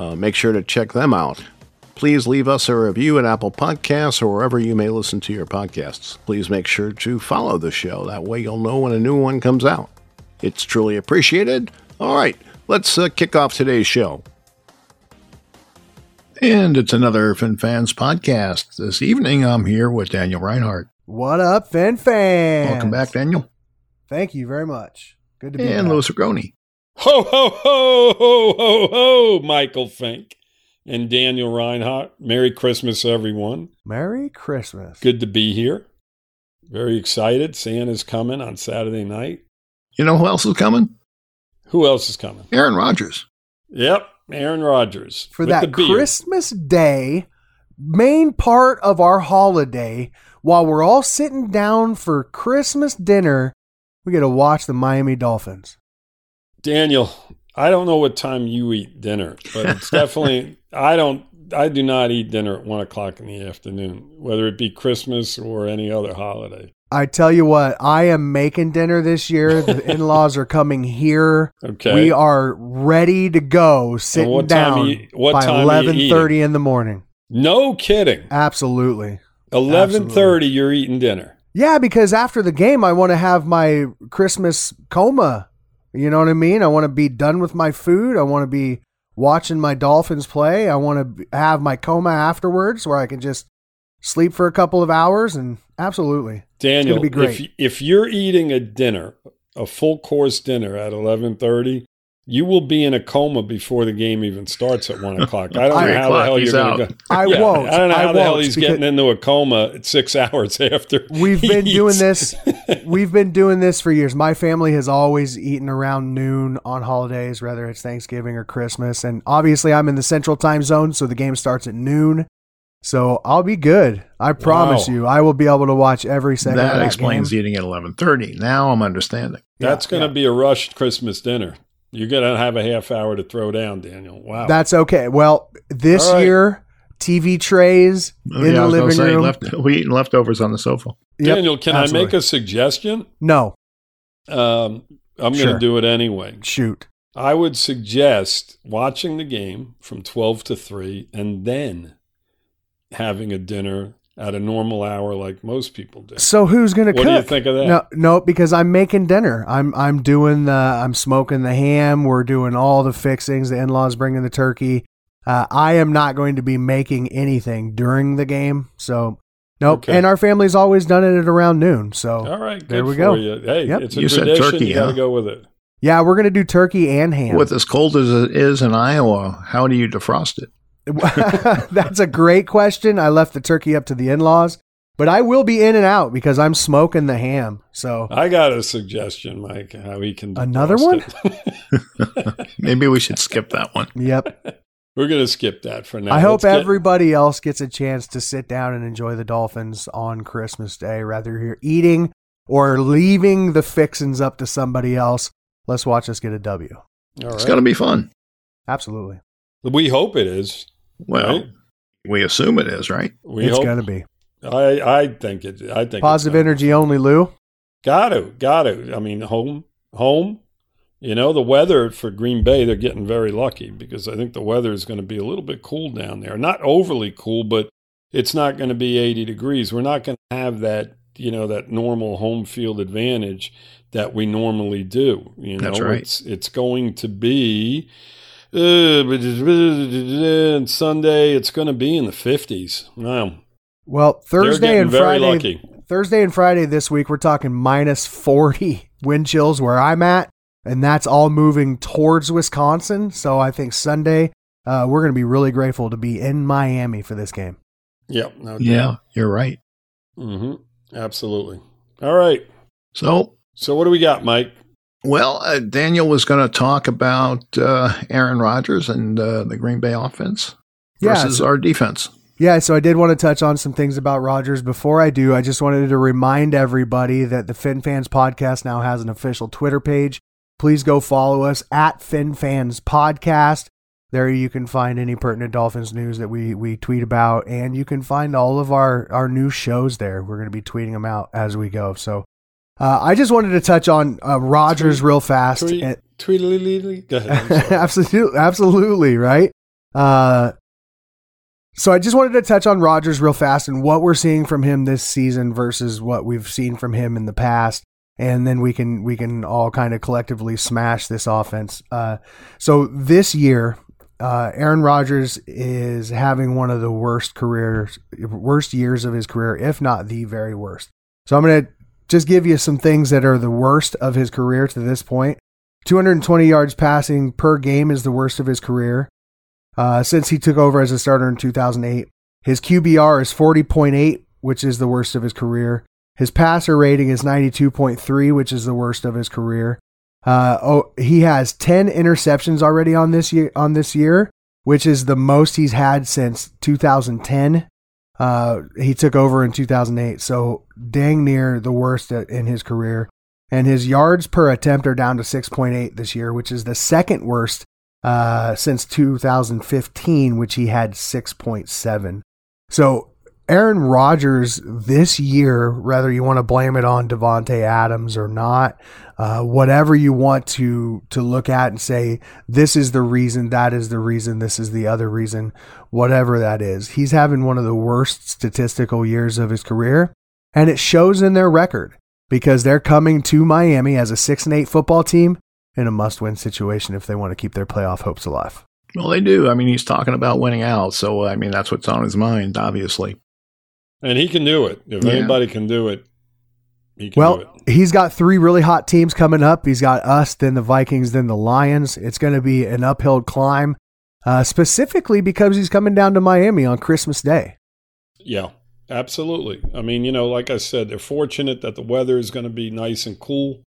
Uh, make sure to check them out. Please leave us a review at Apple Podcasts or wherever you may listen to your podcasts. Please make sure to follow the show. That way you'll know when a new one comes out. It's truly appreciated. All right, let's uh, kick off today's show. And it's another FinFans podcast. This evening I'm here with Daniel Reinhardt. What up, Fin fans? Welcome back, Daniel. Thank you very much. Good to be here. And. Louis Agroni. Ho, ho, ho, ho, ho, ho, Michael Fink and Daniel Reinhart. Merry Christmas, everyone. Merry Christmas. Good to be here. Very excited. Santa's coming on Saturday night. You know who else is coming? Who else is coming? Aaron Rodgers. Yep, Aaron Rodgers. For with the that. Christmas day, main part of our holiday, while we're all sitting down for Christmas dinner, we get to watch the Miami Dolphins. Daniel, I don't know what time you eat dinner, but it's definitely, I don't, I do not eat dinner at one o'clock in the afternoon, whether it be Christmas or any other holiday. I tell you what, I am making dinner this year. The in laws are coming here. Okay. We are ready to go, sitting what time down you- what by time eleven thirty in the morning. no kidding. Absolutely. Eleven thirty, you're eating dinner. Yeah, because after the game, I want to have my Christmas coma. You know what I mean? I want to be done with my food. I want to be watching my Dolphins play. I want to have my coma afterwards where I can just sleep for a couple of hours and absolutely. Daniel, be great. if if you're eating a dinner, a full course dinner at eleven thirty, you will be in a coma before the game even starts at one o'clock. I don't know how the hell you're going to go. I Yeah, won't. I don't know how the hell won't he's getting into a coma at six hours after. We've he been doing this. We've been doing this for years. My family has always eaten around noon on holidays, whether it's Thanksgiving or Christmas. And obviously, I'm in the central time zone, so the game starts at noon. So I'll be good. I promise Wow. you, I will be able to watch every second. of That that explains game. eating at 11:30. Now I'm understanding. That's Yeah, going to yeah. be a rushed Christmas dinner. You're going to have a half hour to throw down, Daniel. Wow. That's okay. Well, this All right. year, TV trays Oh, in yeah, the living say, room. Left, we eating leftovers on the sofa. Yep, Daniel, can I make a suggestion? No, Um, I'm going to do it anyway. shoot. I would suggest watching the game from 12 to 3 and then having a dinner at a normal hour like most people do. So who's gonna cook? What do you think of that? No, no, because I'm making dinner. I'm I'm doing the I'm smoking the ham. We're doing all the fixings. The in-laws bringing the turkey. Uh, I am not going to be making anything during the game. So nope. Okay. And our family's always done it at around noon. So All right, good There we for go. you. Hey, Yep. it's a You said tradition. turkey, you got to huh? go with it. yeah, we're gonna do turkey and ham. With as cold as it is in Iowa, how do you defrost it? That's a great question. I left the turkey up to the in-laws, but I will be in and out because I'm smoking the ham. So I got a suggestion, Mike, how he can Another one? Maybe we should skip that one. yep. We're going to skip that for now. I hope Let's get- everybody else gets a chance to sit down and enjoy the Dolphins on Christmas Day, rather you're eating or leaving the fixins up to somebody else. Let's watch us get a W. All It's going to be fun. Absolutely. We hope it is. Well, Right. we assume it is, right? We it's hope. going to be. I I think it. I think Positive it's energy only, Lou. Got to, got to. I mean, home, home. You know, the weather for Green Bay, they're getting very lucky because I think the weather is going to be a little bit cool down there. Not overly cool, but it's not going to be 80 degrees. We're not going to have that, you know, that normal home field advantage that we normally do. You know, That's right. it's it's going to be uh, and Sunday. It's going to be in the 50s. Wow, Well, Thursday and very Friday. lucky. Thursday and Friday this week, we're talking minus 40 wind chills where I'm at, and that's all moving towards Wisconsin. So I think Sunday, uh, we're going to be really grateful to be in Miami for this game. Yep. No. Yeah, you're right. hmm Absolutely. All right. So So what do we got, Mike? Well, uh, Daniel was going to talk about uh, Aaron Rodgers and uh, the Green Bay offense versus so, our defense. Yeah, so I did want to touch on some things about Rodgers. Before I do, I just wanted to remind everybody that the Fin Fans podcast now has an official Twitter page. Please go follow us at Fin Fans Podcast. There you can find any pertinent Dolphins news that we we tweet about, and you can find all of our our new shows there. We're going to be tweeting them out as we go. So uh, I just wanted to touch on uh, Rodgers tweet, real fast. Tweet, and, tweet, Go ahead. absolutely, absolutely, right. Uh, so I just wanted to touch on Rodgers real fast and what we're seeing from him this season versus what we've seen from him in the past, and then we can we can all kind of collectively smash this offense. Uh, so this year, uh, Aaron Rodgers is having one of the worst careers, worst years of his career, if not the very worst. So I'm going to just give you some things that are the worst of his career to this point. 220 yards passing per game is the worst of his career uh, since he took over as a starter in 2008. His QBR is 40.8, which is the worst of his career. His passer rating is 92.3, which is the worst of his career. Uh, oh, he has 10 interceptions already on this year, on this year, which is the most he's had since 2010. Uh, he took over in 2008, so dang near the worst in his career. And his yards per attempt are down to 6.8 this year, which is the second worst uh, since 2015, which he had 6.7. So Aaron Rodgers this year, whether you want to blame it on Davante Adams or not, uh, whatever you want to to look at and say this is the reason, that is the reason, this is the other reason, whatever that is, he's having one of the worst statistical years of his career, and it shows in their record because they're coming to Miami as a six and eight football team in a must win situation if they want to keep their playoff hopes alive. Well, they do. I mean, he's talking about winning out, so I mean that's what's on his mind, obviously. And he can do it. If yeah. anybody can do it, he can well, do it. he's got three really hot teams coming up. He's got us, then the Vikings, then the Lions. It's going to be an uphill climb, uh, specifically because he's coming down to Miami on Christmas Day. Yeah, absolutely. I mean, you know, like I said, they're fortunate that the weather is going to be nice and cool.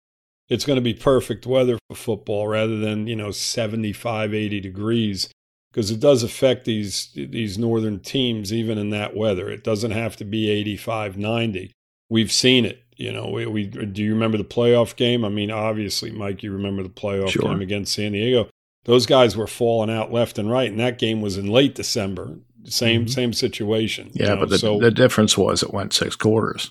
It's going to be perfect weather for football rather than, you know, 75, 80 degrees because it does affect these these northern teams even in that weather. It doesn't have to be 85, 90. We've seen it. You know, we, we do you remember the playoff game? I mean, obviously, Mike, you remember the playoff sure. game against San Diego. Those guys were falling out left and right, and that game was in late December. Same mm-hmm. same situation. Yeah, you know? but the, so, the difference was it went six quarters.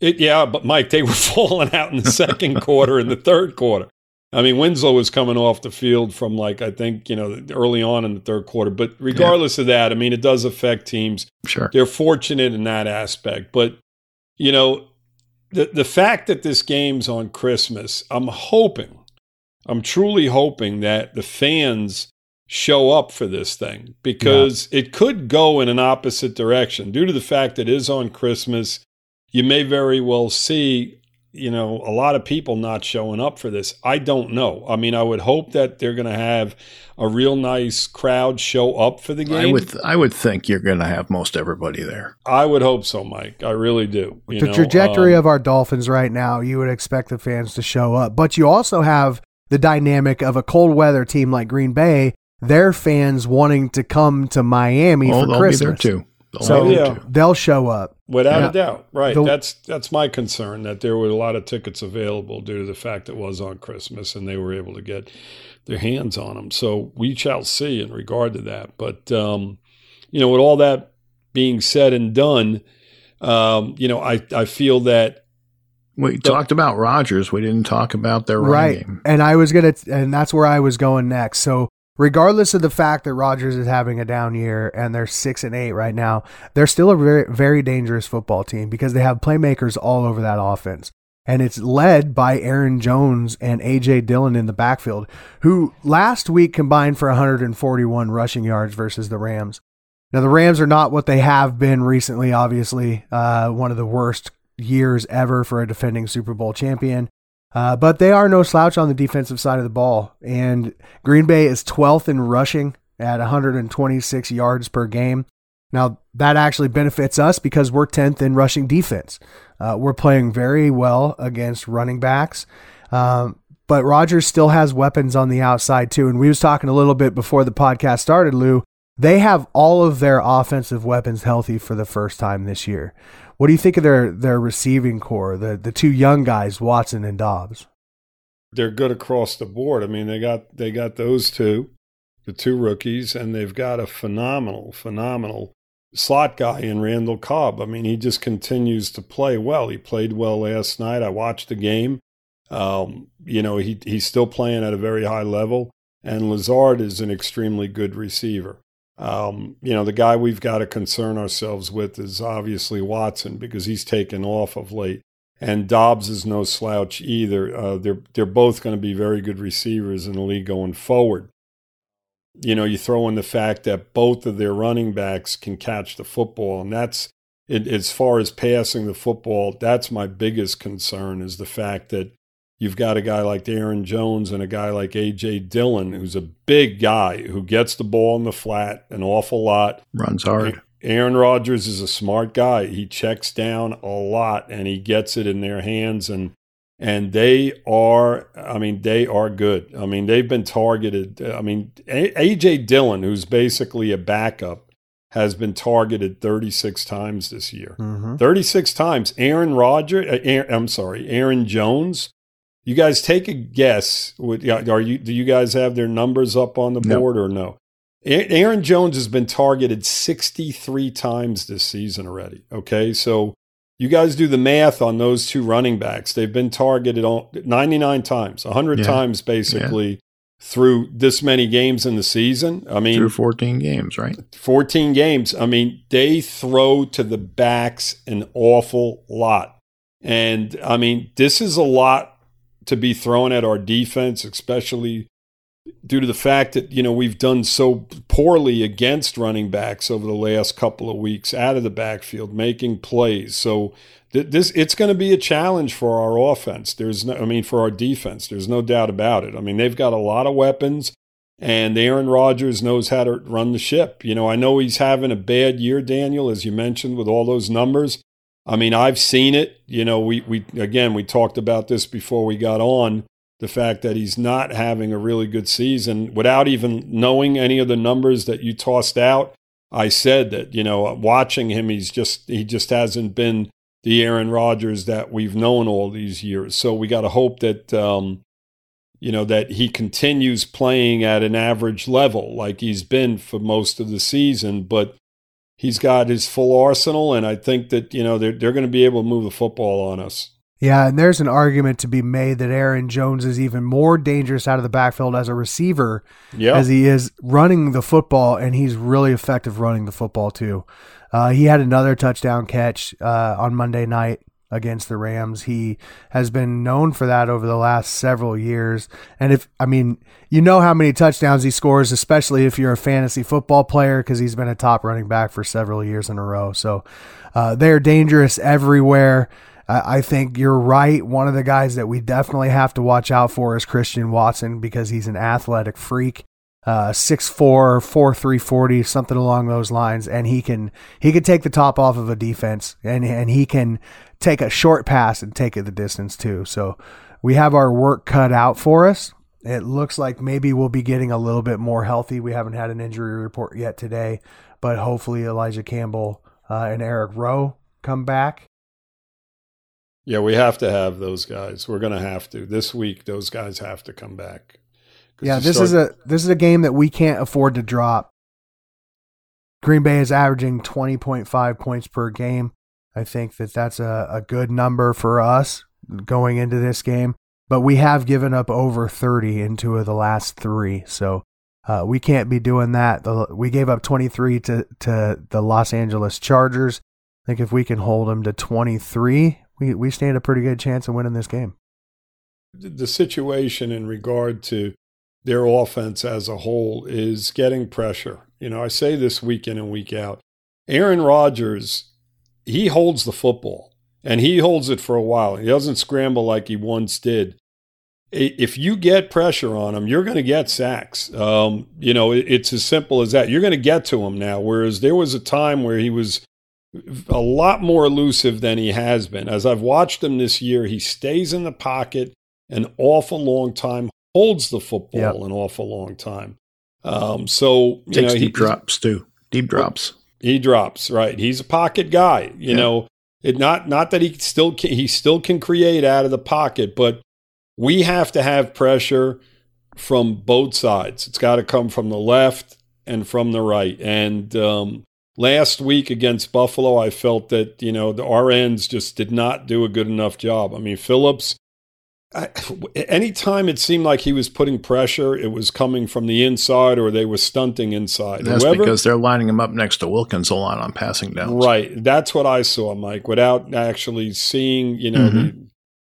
It, yeah, but Mike, they were falling out in the second quarter and the third quarter. I mean, Winslow was coming off the field from like I think you know early on in the third quarter. But regardless yeah. of that, I mean, it does affect teams. Sure, they're fortunate in that aspect. But you know, the the fact that this game's on Christmas, I'm hoping, I'm truly hoping that the fans show up for this thing because yeah. it could go in an opposite direction due to the fact that it is on Christmas. You may very well see you know, a lot of people not showing up for this. I don't know. I mean, I would hope that they're going to have a real nice crowd show up for the game. I would, I would think you're going to have most everybody there. I would hope so, Mike. I really do. the know? trajectory um, of our Dolphins right now, you would expect the fans to show up, but you also have the dynamic of a cold weather team like Green Bay. Their fans wanting to come to Miami oh, for Christmas too. So yeah. they'll show up without yeah. a doubt. Right. The, that's that's my concern that there were a lot of tickets available due to the fact it was on Christmas and they were able to get their hands on them. So we shall see in regard to that. But um, you know, with all that being said and done, um, you know, I I feel that we the, talked about Rodgers. We didn't talk about their right. Game. And I was gonna, and that's where I was going next. So regardless of the fact that Rodgers is having a down year and they're six and eight right now, they're still a very, very dangerous football team because they have playmakers all over that offense. And it's led by Aaron Jones and AJ Dillon in the backfield, who last week combined for 141 rushing yards versus the Rams. Now, the Rams are not what they have been recently, obviously, uh, one of the worst years ever for a defending Super Bowl champion. Uh, but they are no slouch on the defensive side of the ball. And Green Bay is 12th in rushing at 126 yards per game. Now, that actually benefits us because we're 10th in rushing defense. Uh, we're playing very well against running backs. Um, but Rodgers still has weapons on the outside too. And we was talking a little bit before the podcast started, Lou. They have all of their offensive weapons healthy for the first time this year. What do you think of their their receiving core, the the two young guys, Watson and Dobbs? They're good across the board. I mean, they got they got those two, the two rookies, and they've got a phenomenal, phenomenal slot guy in Randall Cobb. I mean, he just continues to play well. He played well last night. I watched the game. Um, you know, he he's still playing at a very high level, and Lazard is an extremely good receiver. Um, you know, the guy we've got to concern ourselves with is obviously Watson because he's taken off of late. And Dobbs is no slouch either. Uh, they're they're both going to be very good receivers in the league going forward you know, you throw in the fact that both of their running backs can catch the football, and that's it, as far as passing the football. That's my biggest concern is the fact that you've got a guy like Aaron Jones and a guy like AJ Dillon, who's a big guy who gets the ball in the flat an awful lot, runs hard. Aaron Rodgers is a smart guy. He checks down a lot and he gets it in their hands and and they are i mean they are good i mean they've been targeted i mean aj dillon who's basically a backup has been targeted 36 times this year mm-hmm. 36 times aaron roger uh, aaron, i'm sorry aaron jones you guys take a guess are you do you guys have their numbers up on the board or no aaron jones has been targeted 63 times this season already okay so you guys do the math on those two running backs. They've been targeted 99 times, 100 yeah. times basically yeah. through this many games in the season. I mean, through 14 games, right? 14 games. I mean, they throw to the backs an awful lot. And I mean, this is a lot to be thrown at our defense, especially due to the fact that you know we've done so poorly against running backs over the last couple of weeks out of the backfield making plays so th- this it's going to be a challenge for our offense there's no i mean for our defense there's no doubt about it i mean they've got a lot of weapons and Aaron Rodgers knows how to run the ship. You know, I know he's having a bad year, Daniel, as you mentioned, with all those numbers. I mean, I've seen it. You know, we we again we talked about this before we got on the fact that he's not having a really good season without even knowing any of the numbers that you tossed out. I said that, you know, watching him, he's just, he just hasn't been the Aaron Rodgers that we've known all these years. So we got to hope that, um, you know, that he continues playing at an average level like he's been for most of the season. But he's got his full arsenal, and I think that, you know, they're, they're going to be able to move the football on us. Yeah, and there's an argument to be made that Aaron Jones is even more dangerous out of the backfield as a receiver yep. as he is running the football, and he's really effective running the football too. Uh, he had another touchdown catch uh, on Monday night against the Rams. He has been known for that over the last several years. And if, I mean, you know how many touchdowns he scores, especially if you're a fantasy football player, because he's been a top running back for several years in a row. So uh, they're dangerous everywhere. I think you're right. One of the guys that we definitely have to watch out for is Christian Watson because he's an athletic freak. Uh, 6'4", 4'3", 40, something along those lines, and he can he can take the top off of a defense, and and he can take a short pass and take it the distance too. So we have our work cut out for us. It looks like maybe we'll be getting a little bit more healthy. We haven't had an injury report yet today, but hopefully Elijah Campbell uh, and Eric Rowe come back yeah, we have to have those guys. We're going to have to. This week those guys have to come back. Yeah, this start- is a this is a game that we can't afford to drop. Green Bay is averaging 20.5 points per game. I think that that's a, a good number for us going into this game, but we have given up over 30 in two of the last three. So uh, we can't be doing that. The, we gave up 23 to, to the Los Angeles Chargers. I think if we can hold them to 23, we we stand a pretty good chance of winning this game. The situation in regard to their offense as a whole is getting pressure. You know, I say this week in and week out. Aaron Rodgers, he holds the football and he holds it for a while. He doesn't scramble like he once did. If you get pressure on him, you're going to get sacks. Um, you know, it's as simple as that. You're going to get to him now. Whereas there was a time where he was a lot more elusive than he has been. As I've watched him this year, he stays in the pocket an awful long time, holds the football Yep. an awful long time. Um, so you Takes know, deep he- drops too. Deep drops. He drops right. He's a pocket guy. You Yeah. know, it not not that he still can, he still can create out of the pocket, but we have to have pressure from both sides. It's got to come from the left and from the right. And um, last week against Buffalo, I felt that you know the RNs just did not do a good enough job. I mean, Phillips. I, anytime it seemed like he was putting pressure, it was coming from the inside or they were stunting inside. That's Whoever- because they're lining him up next to Wilkins a lot on passing downs. Right. That's what I saw, Mike, without actually seeing, you know, mm-hmm. the,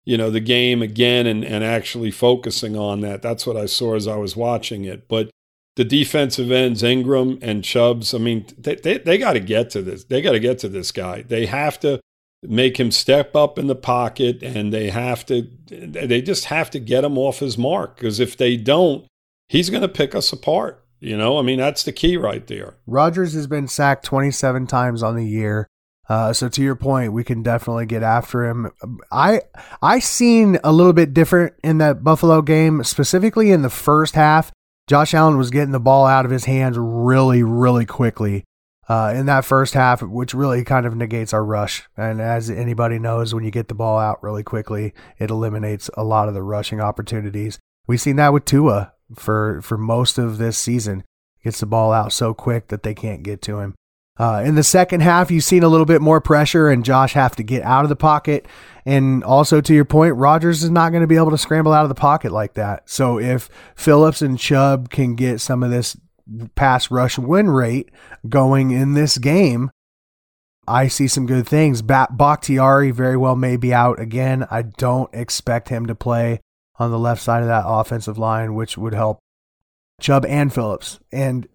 you know, the game again and, and actually focusing on that. That's what I saw as I was watching it. But the defensive ends, Ingram and Chubbs, I mean, they, they, they got to get to this. They got to get to this guy. They have to make him step up in the pocket and they have to, they just have to get him off his mark. Because if they don't, he's going to pick us apart. You know, I mean, that's the key right there. rodgers has been sacked 27 times on the year. Uh, so to your point, we can definitely get after him. I I seen a little bit different in that Buffalo game, specifically in the first half. Josh Allen was getting the ball out of his hands really, really quickly uh, in that first half, which really kind of negates our rush. And as anybody knows, when you get the ball out really quickly, it eliminates a lot of the rushing opportunities. We've seen that with Tua for for most of this season. Gets the ball out so quick that they can't get to him. Uh, in the second half, you've seen a little bit more pressure and Josh have to get out of the pocket. And also, to your point, Rodgers is not going to be able to scramble out of the pocket like that. So, if Phillips and Chubb can get some of this pass rush win rate going in this game, I see some good things. Ba- Bakhtiari very well may be out again. I don't expect him to play on the left side of that offensive line, which would help Chubb and Phillips. And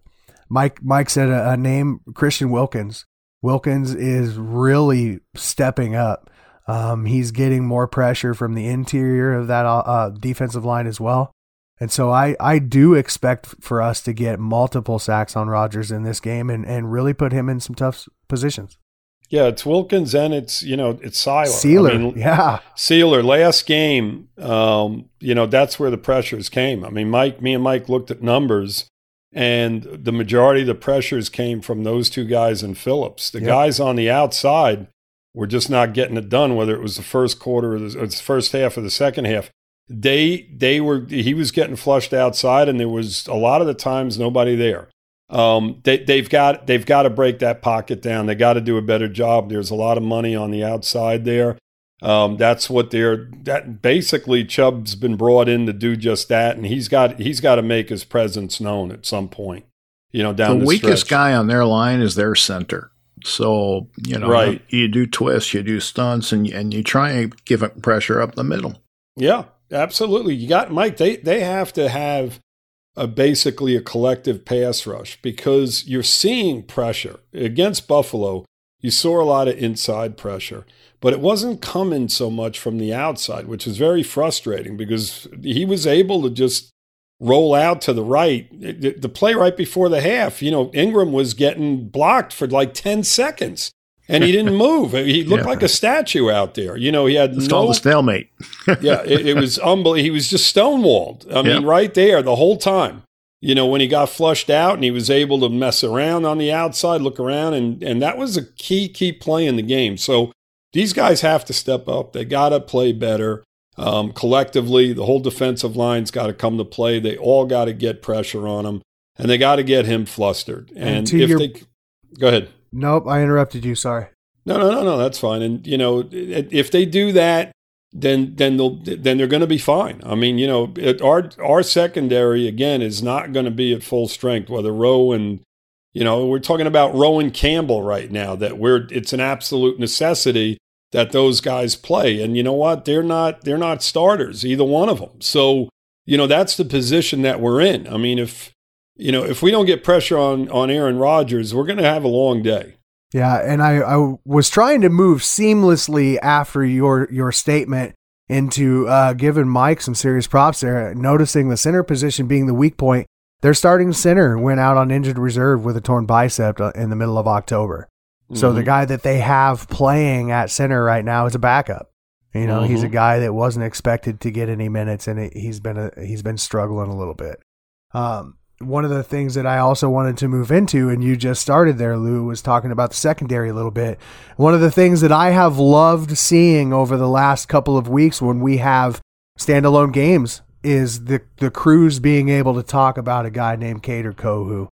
Mike Mike said a, a name Christian Wilkins. Wilkins is really stepping up. Um, he's getting more pressure from the interior of that uh, defensive line as well. And so I, I do expect for us to get multiple sacks on Rodgers in this game and, and really put him in some tough positions. Yeah, it's Wilkins and it's you know it's Sieler. Sieler, I mean, yeah. Sieler last game. Um, you know that's where the pressures came. I mean, Mike, me and Mike looked at numbers, and the majority of the pressures came from those two guys and Phillips. The Yep. guys on the outside were just not getting it done. Whether it was the first quarter or the, or the first half or the second half, they they were he was getting flushed outside, and there was a lot of the times nobody there. Um, they, they've got they've got to break that pocket down. They got to do a better job. There's a lot of money on the outside there. Um, that's what they're that basically Chubb's been brought in to do just that, and he's got he's got to make his presence known at some point. You know, down the the, weakest stretch. guy on their line is their center. So you know, Right. you do twists, you do stunts, and and you try and give it pressure up the middle. Yeah, absolutely. You got Mike. They they have to have a basically a collective pass rush because you're seeing pressure against Buffalo. You saw a lot of inside pressure, but it wasn't coming so much from the outside, which is very frustrating because he was able to just roll out to the right. The play right before the half, you know, Ingram was getting blocked for like 10 seconds. And he didn't move. He looked Yeah. like a statue out there. You know, he had It's no called a stalemate. yeah, it, it was unbelievable. He was just stonewalled. I mean, Yeah. right there the whole time. You know, when he got flushed out and he was able to mess around on the outside, look around, and and that was a key key play in the game. So these guys have to step up. They got to play better um, collectively. The whole defensive line's got to come to play. They all got to get pressure on him, and they got to get him flustered. And And, if your- they go ahead. Nope, I interrupted you. Sorry. No, no, no, no. That's fine. And you know, if they do that, then then they'll then they're going to be fine. I mean, you know, it, our our secondary again is not going to be at full strength. Whether Rowe and you know, we're talking about Rowe and Campbell right now. That we're it's an absolute necessity that those guys play. And you know what? They're not they're not starters either one of them. So you know that's the position that we're in. I mean, if you know if we don't get pressure on on Aaron Rodgers, we're going to have a long day. Yeah, and I, I was trying to move seamlessly after your your statement into uh, giving Mike some serious props there, noticing the center position being the weak point. Their starting center went out on injured reserve with a torn bicep uh, in the middle of October. So the Mhm. guy that they have playing at center right now is a backup. You know, he's a Mhm. guy that wasn't expected to get any minutes, and it, he's been a, he's been struggling a little bit. Um, one of the things that I also wanted to move into, and you just started there, Lou, was talking about the secondary a little bit. One of the things that I have loved seeing over the last couple of weeks when we have standalone games is the the crews being able to talk about a guy named Kader Kohou.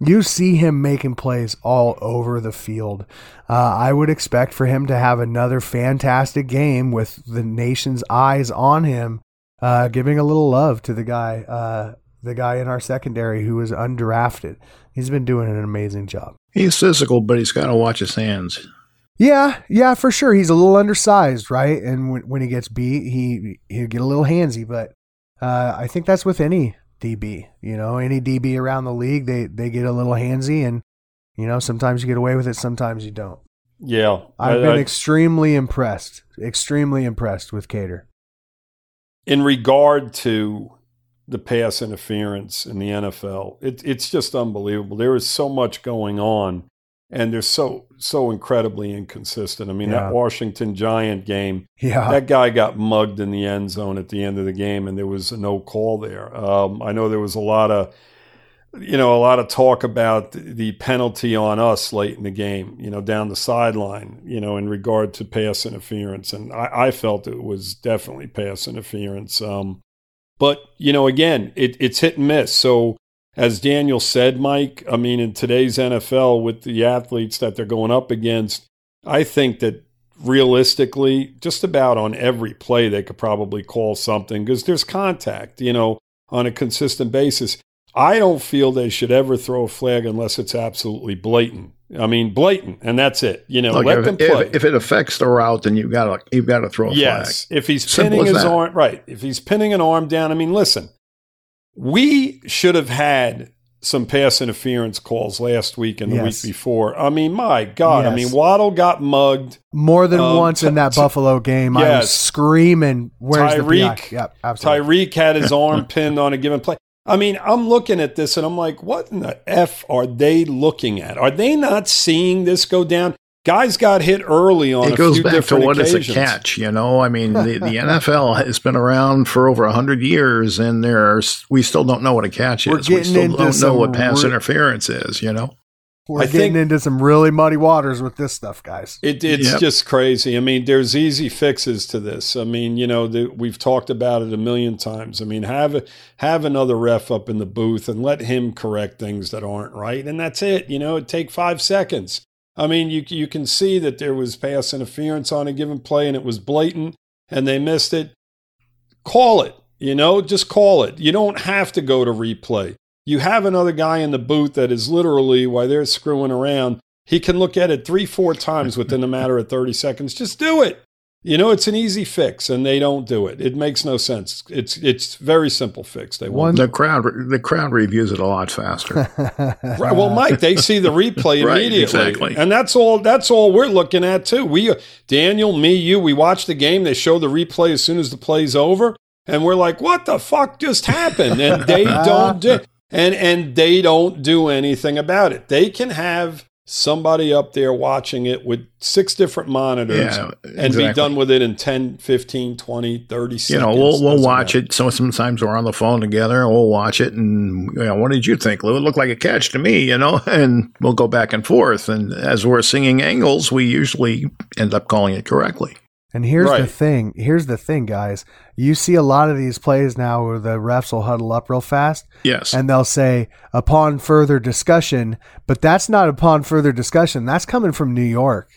You see him making plays all over the field. Uh, I would expect for him to have another fantastic game with the nation's eyes on him, uh, giving a little love to the guy, uh, the guy in our secondary who was undrafted. He's been doing an amazing job. He's physical, but he's got to watch his hands. Yeah, yeah, for sure. He's a little undersized, right? And when, when he gets beat, he he'll get a little handsy. But uh, I think that's with any DB. You know, any DB around the league, they they get a little handsy, and you know, sometimes you get away with it, sometimes you don't. Yeah, I've I- been I- extremely impressed, extremely impressed with Kader. in regard to the pass interference in the NFL, it, it's just unbelievable. There is so much going on, and they're so so incredibly inconsistent. I mean, Yeah. that Washington Giant game, Yeah, that guy got mugged in the end zone at the end of the game, and there was no call there. Um, I know there was a lot of you know, a lot of talk about the penalty on us late in the game, you know, down the sideline, you know, in regard to pass interference. And I, I felt it was definitely pass interference. Um, but, you know, again, it, it's hit and miss. So, as Daniel said, Mike, I mean, in today's NFL with the athletes that they're going up against, I think that realistically, just about on every play, they could probably call something because there's contact, you know, on a consistent basis. I don't feel they should ever throw a flag unless it's absolutely blatant. I mean, blatant, and that's it. You know, Look, let if, them play. if it affects the route, then you've got to you've got to throw a yes, flag. if he's Simple pinning his that. arm, right? If he's pinning an arm down, I mean, listen, we should have had some pass interference calls last week and the Yes. week before. I mean, my God, I mean, Waddle got mugged. more than Um, once in that Ty- Buffalo game, I was screaming, "Where's the Tyreek- PI?" Yep, absolutely. Tyreek had his arm pinned on a given play. I mean, I'm looking at this and I'm like, what in the F are they looking at? Are they not seeing this go down? Guys got hit early on It a goes few back to different what is a catch, you know. I mean, the, the NFL has been around for over hundred years, and there's we still don't know what a catch We're is. We still don't know what pass re- interference is, you know. We're I getting think- into some really muddy waters with this stuff, guys. It, it's Yep. just crazy. I mean, there's easy fixes to this. I mean, you know, the, we've talked about it a million times. I mean, have have another ref up in the booth and let him correct things that aren't right, and that's it. You know, it take five seconds. I mean, you you can see that there was pass interference on a given play, and it was blatant, and they missed it. Call it. You know, just call it. You don't have to go to replay. You have another guy in the booth that is literally, while they're screwing around, he can look at it three, four times within a matter of 30 seconds. Just do it. You know, it's an easy fix, and they don't do it. It makes no sense. It's it's very simple fix. They One- want The crowd the crowd reviews it a lot faster. right. Well, Mike, they see the replay Right, immediately, exactly. and that's all. That's all we're looking at too. We, Daniel, me, you, we watch the game. They show the replay as soon as the play's over, and we're like, "What the fuck just happened?" And they don't do, and and they don't do anything about it. They can have somebody up there watching it with six different monitors yeah, and be done with it in 10, 15, 20, 30 seconds. You know, we'll we'll watch matter. it. So sometimes we're on the phone together, and we'll watch it. And you know, what did you think, Lou? It looked like a catch to me, you know. And we'll go back and forth. And as we're singing angles, we usually end up calling it correctly. And here's the thing. Here's the thing, guys. You see a lot of these plays now where the refs will huddle up real fast Yes, and they'll say upon further discussion, but that's not upon further discussion. That's coming from New York.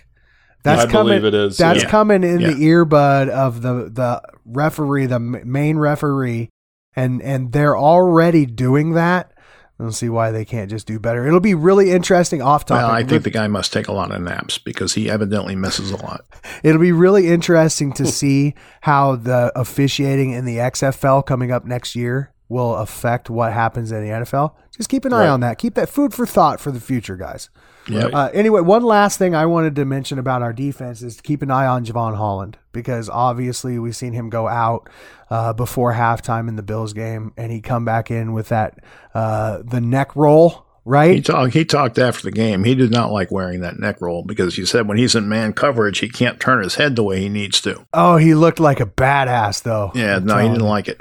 That's I coming. believe it is. That's Yeah. coming in Yeah. the earbud of the the referee, the main referee, and and they're already doing that. I don't see why they can't just do better. It'll be really interesting off topic. well, I think the guy must take a lot of naps because he evidently misses a lot. It'll be really interesting to see how the officiating in the XFL coming up next year will affect what happens in the NFL. Just keep an eye on that. Keep that food for thought for the future, guys. Yep. Uh, anyway, one last thing I wanted to mention about our defense is to keep an eye on Jevon Holland because obviously we've seen him go out uh, before halftime in the Bills game, and he come back in with that uh, the neck roll right? He talked. He talked after the game. He did not like wearing that neck roll because he said when he's in man coverage, he can't turn his head the way he needs to. oh, he looked like a badass though. Yeah, I'm no, he didn't you. like it.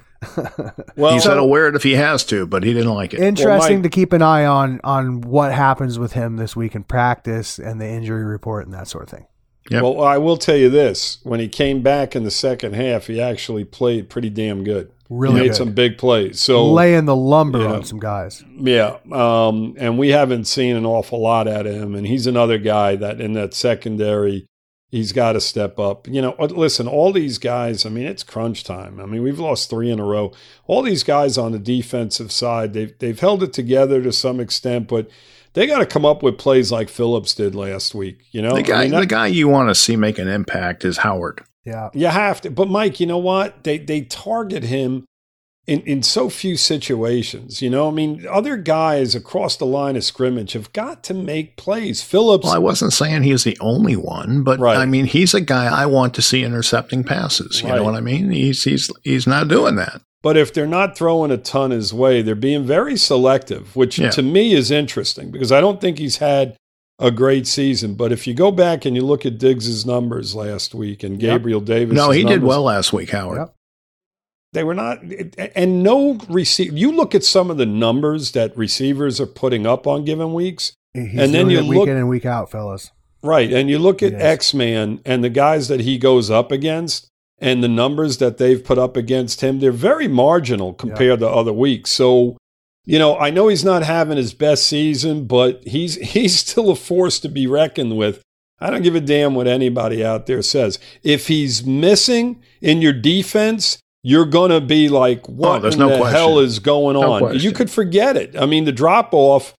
Well, he said he'll wear it if he has to, but he didn't like it. Interesting Mike- to keep an eye on on what happens with him this week in practice and the injury report and that sort of thing. Yep. Well, I will tell you this: when he came back in the second half, he actually played pretty damn good. Really he made good. some big plays. So laying the lumber yeah. on some guys. yeah, um, and we haven't seen an awful lot out of him. And he's another guy that in that secondary, he's got to step up. You know, uh, listen, all these guys. I mean, it's crunch time. I mean, we've lost three in a row. All these guys on the defensive side, they've they've held it together to some extent, but. They got to come up with plays like Phillips did last week. You know, the I guy, mean, that- the guy you want to see make an impact is Howard. Yeah. You have to. But Mike, you know what? They they target him in, in so few situations. You know, I mean, other guys across the line of scrimmage have got to make plays. Phillips, Well, I wasn't saying he's the only one, but Right. I mean, he's a guy I want to see intercepting passes. You Right. know what I mean? He's he's he's not doing that. but if they're not throwing a ton his way, they're being very selective, which Yeah. to me is interesting because I don't think he's had a great season. But if you go back and you look at Diggs's numbers last week and Yep. Gabriel Davis, no, he did well last week, Howard. Yep. They were not, and no receive. You look at some of the numbers that receivers are putting up on given weeks, He's And then you it week look- in and week out, fellas. right? And you look at X Man and the guys that he goes up against, and the numbers that they've put up against him, they're very marginal compared to other weeks. So, you know, I know he's not having his best season, but he's he's still a force to be reckoned with. I don't give a damn what anybody out there says. If he's missing in your defense, you're going to be like, oh, what Oh, in no the question. hell is going on? question. You could forget it. I mean, the drop off,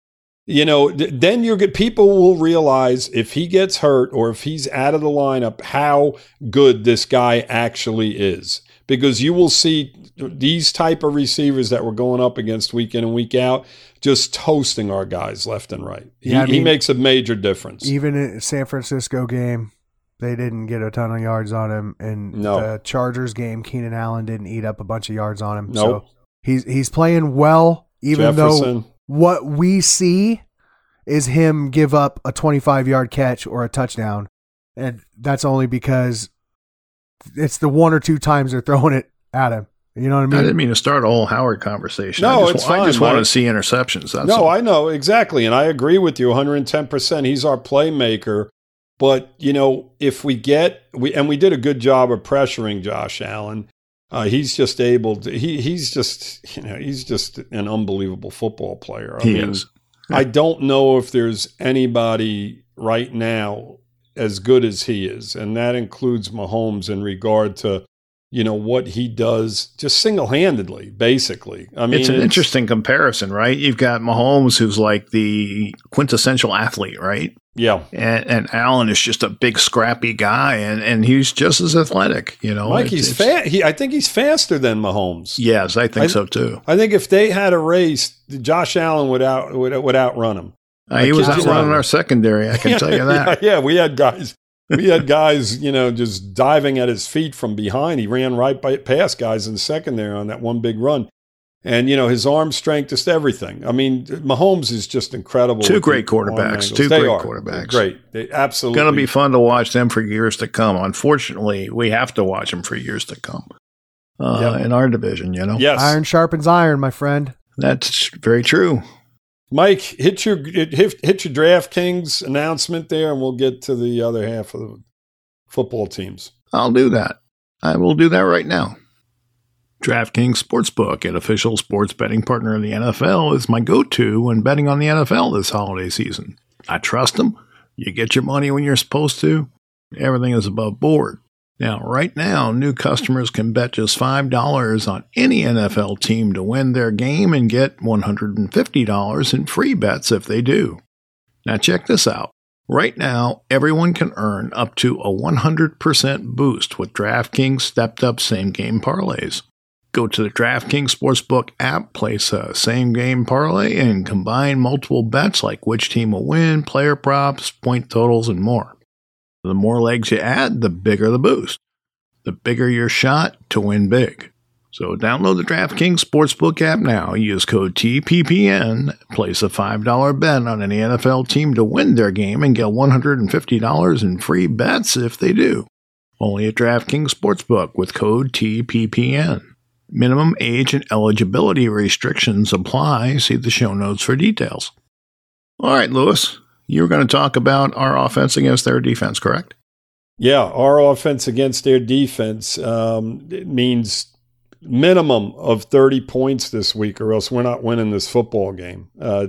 you know, th- then you're good. People will realize if he gets hurt or if he's out of the lineup, how good this guy actually is. Because you will see these type of receivers that we're going up against week in and week out, just toasting our guys left and right. He, Yeah, I he makes a major difference. Even in San Francisco game, they didn't get a ton of yards on him. And No. the Chargers game, Keenan Allen didn't eat up a bunch of yards on him. Nope. So he's he's playing well, even though what we see is him give up a 25 yard catch or a touchdown. And that's only because it's the one or two times they're throwing it at him. You know what I mean? I didn't mean to start a whole Howard conversation. No, I just, it's I just fine, want to see interceptions. That's no, all. I know exactly, and I agree with you 110. percent He's our playmaker, but you know, if we get we and we did a good job of pressuring Josh Allen. Uh, he's just able to. He he's just you know he's just an unbelievable football player. I he mean, is. I don't know if there's anybody right now as good as he is, and that includes Mahomes in regard to you know what he does just single handedly, basically. I mean, it's an interesting comparison, right? You've got Mahomes, who's like the quintessential athlete, right? Yeah, And, and Allen is just a big, scrappy guy, and, and he's just as athletic, you know. It's- he's it's- fa- he, I think he's faster than Mahomes. Yes, I think I- so too. I think if they had a race, Josh Allen would out would, would outrun him. Uh, he was outrunning our secondary. I can tell you that. yeah, yeah, we had guys. We had guys, you know, just diving at his feet from behind. He ran right by, past guys in the second there on that one big run. And, you know, his arm strength, just everything. I mean, Mahomes is just incredible. Two great quarterbacks. Two They great are. quarterbacks. They're great. They absolutely. Going to be fun to watch them for years to come. Unfortunately, we have to watch them for years to come uh, Yep. in our division. You know, Yes. Iron sharpens iron, my friend. that's very true. Mike, hit your hit, hit your DraftKings announcement there, and we'll get to the other half of the football teams. I'll do that. I will do that right now. DraftKings Sportsbook, an official sports betting partner of the NFL, is my go to when betting on the NFL this holiday season. I trust them. You get your money when you're supposed to. Everything is above board. Now, right now, new customers can bet just $5 on any NFL team to win their game and get $150 in free bets if they do. Now, check this out. Right now, everyone can earn up to a 100% boost with DraftKings stepped up same game parlays. Go to the DraftKings Sportsbook app, place a same game parlay, and combine multiple bets like which team will win, player props, point totals, and more. The more legs you add, the bigger the boost. The bigger your shot to win big. So download the DraftKings Sportsbook app now. Use code TPPN. Place a $5 bet on any NFL team to win their game and get $150 in free bets if they do. Only at DraftKings Sportsbook with code TPPN. Minimum age and eligibility restrictions apply. See the show notes for details. All right, Lewis, you were going to talk about our offense against their defense, correct? Yeah, our offense against their defense um, means minimum of 30 points this week, or else we're not winning this football game. Uh,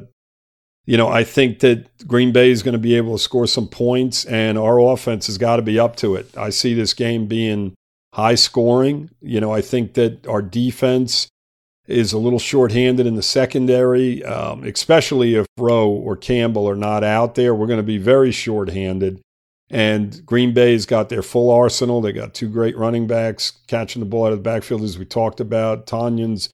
you know, I think that Green Bay is going to be able to score some points, and our offense has got to be up to it. I see this game being high scoring. You know, I think that our defense is a little shorthanded in the secondary, um, especially if Rowe or Campbell are not out there. We're going to be very shorthanded. And Green Bay's got their full arsenal. They got two great running backs catching the ball out of the backfield, as we talked about. Tonyan's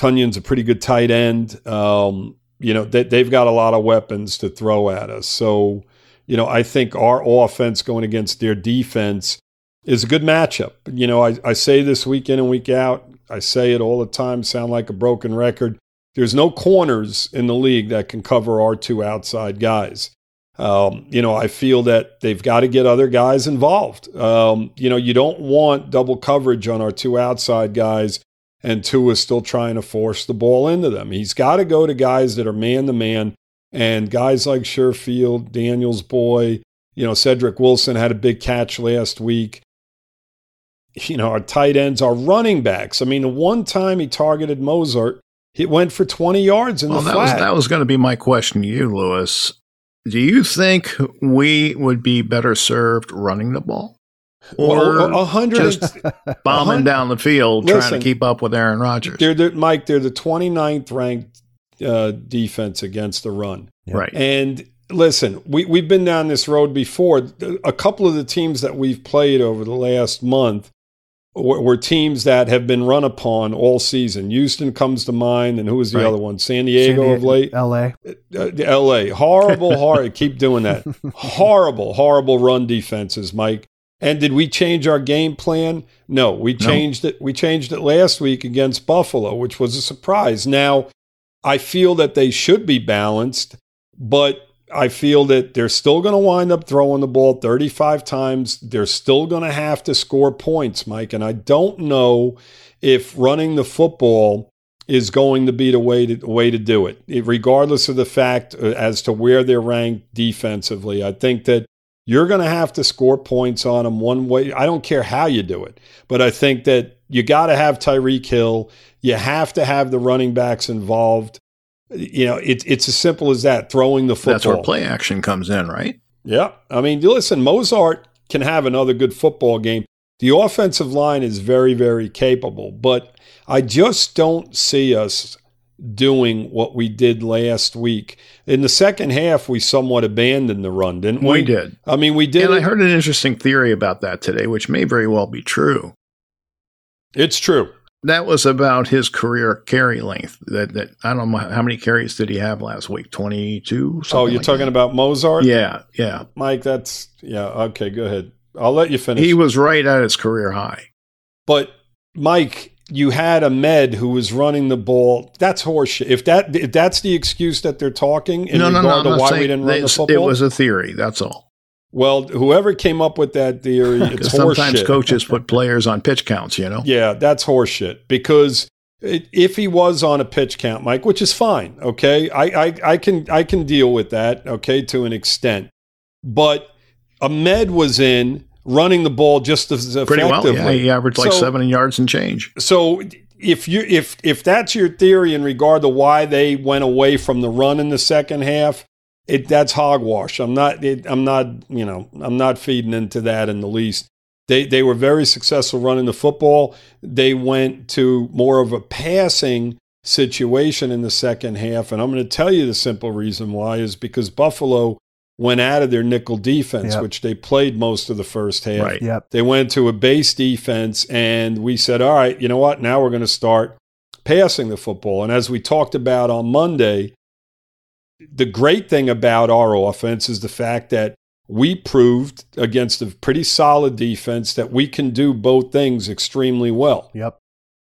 a pretty good tight end. Um, you know, they, they've got a lot of weapons to throw at us. So, you know, I think our offense going against their defense is a good matchup. You know, I, I say this week in and week out. I say it all the time, sound like a broken record. There's no corners in the league that can cover our two outside guys. Um, you know, I feel that they've got to get other guys involved. Um, you know, you don't want double coverage on our two outside guys, and Tua is still trying to force the ball into them. He's got to go to guys that are man to man, and guys like Sherfield, Daniels Boy, you know, Cedric Wilson had a big catch last week. You know, our tight ends, our running backs. I mean, the one time he targeted Mozart, he went for 20 yards in well, the that flat. Was, that was going to be my question to you, Lewis. Do you think we would be better served running the ball? Or well, a hundred just bombing down the field Listen, trying to keep up with Aaron Rodgers? They're the, Mike, they're the 29th ranked uh, defense against the run. Right. And listen, we, we've been down this road before. A couple of the teams that we've played over the last month were, teams that have been run upon all season. Houston comes to mind, and who was the Right. other one? San Diego San of late. L.A. Uh, L.A. Horrible, horrible. Keep doing that. Horrible, horrible run defenses, Mike. And did we change our game plan? No, we changed it. We changed it last week against Buffalo, which was a surprise. Now, I feel that they should be balanced, but I feel that they're still going to wind up throwing the ball 35 times. They're still going to have to score points, Mike. And I don't know if running the football is going to be the way to way to do it, It- regardless of the fact uh, as to where they're ranked defensively. I think that you're going to have to score points on them one way. I don't care how you do it, but I think that you got to have Tyreek Hill. You have to have the running backs involved. You know, it's it's as simple as that. Throwing the football. That's where play action comes in, right? Yeah. I mean, listen, Mozart can have another good football game. The offensive line is very, very capable, but I just don't see us doing what we did last week. In the second half, we somewhat abandoned the run, didn't we? We did. I mean, we did. And I heard an interesting theory about that today, which may very well be true. it's true. That was about his career carry length. That that I don't know how many carries did he have last week? Twenty two. Oh, you're talking about Mozart? Yeah, yeah. Mike, that's, yeah, okay, go ahead. I'll let you finish. He was right at his career high. But Mike, you had Ahmed who was running the ball. That's horseshit. If that if that's the excuse that they're talking in no, no, regard no. I'm to why we didn't run the football, It was a theory. That's all. Well, whoever came up with that theory, it's sometimes horseshit. coaches put players on pitch counts. You know. Yeah, that's horseshit. Because it, if he was on a pitch count, Mike, which is fine, okay, I, I I can I can deal with that, okay, to an extent. But Ahmed was in running the ball just as Pretty effectively. well. Yeah, he averaged like So- seven yards and change. so if you if if that's your theory in regard to why they went away from the run in the second half, it that's hogwash. I'm not it, I'm not you know I'm not feeding into that in the least. They they were very successful running the football. They went to more of a passing situation in the second half, and I'm going to tell you the simple reason why is because Buffalo went out of their nickel defense, Yep. which they played most of the first half. Right. Yep. They went to a base defense, and we said, all right, you know what? Now we're going to start passing the football. And as we talked about on Monday, the great thing about our offense is the fact that we proved against a pretty solid defense that we can do both things extremely well. Yep.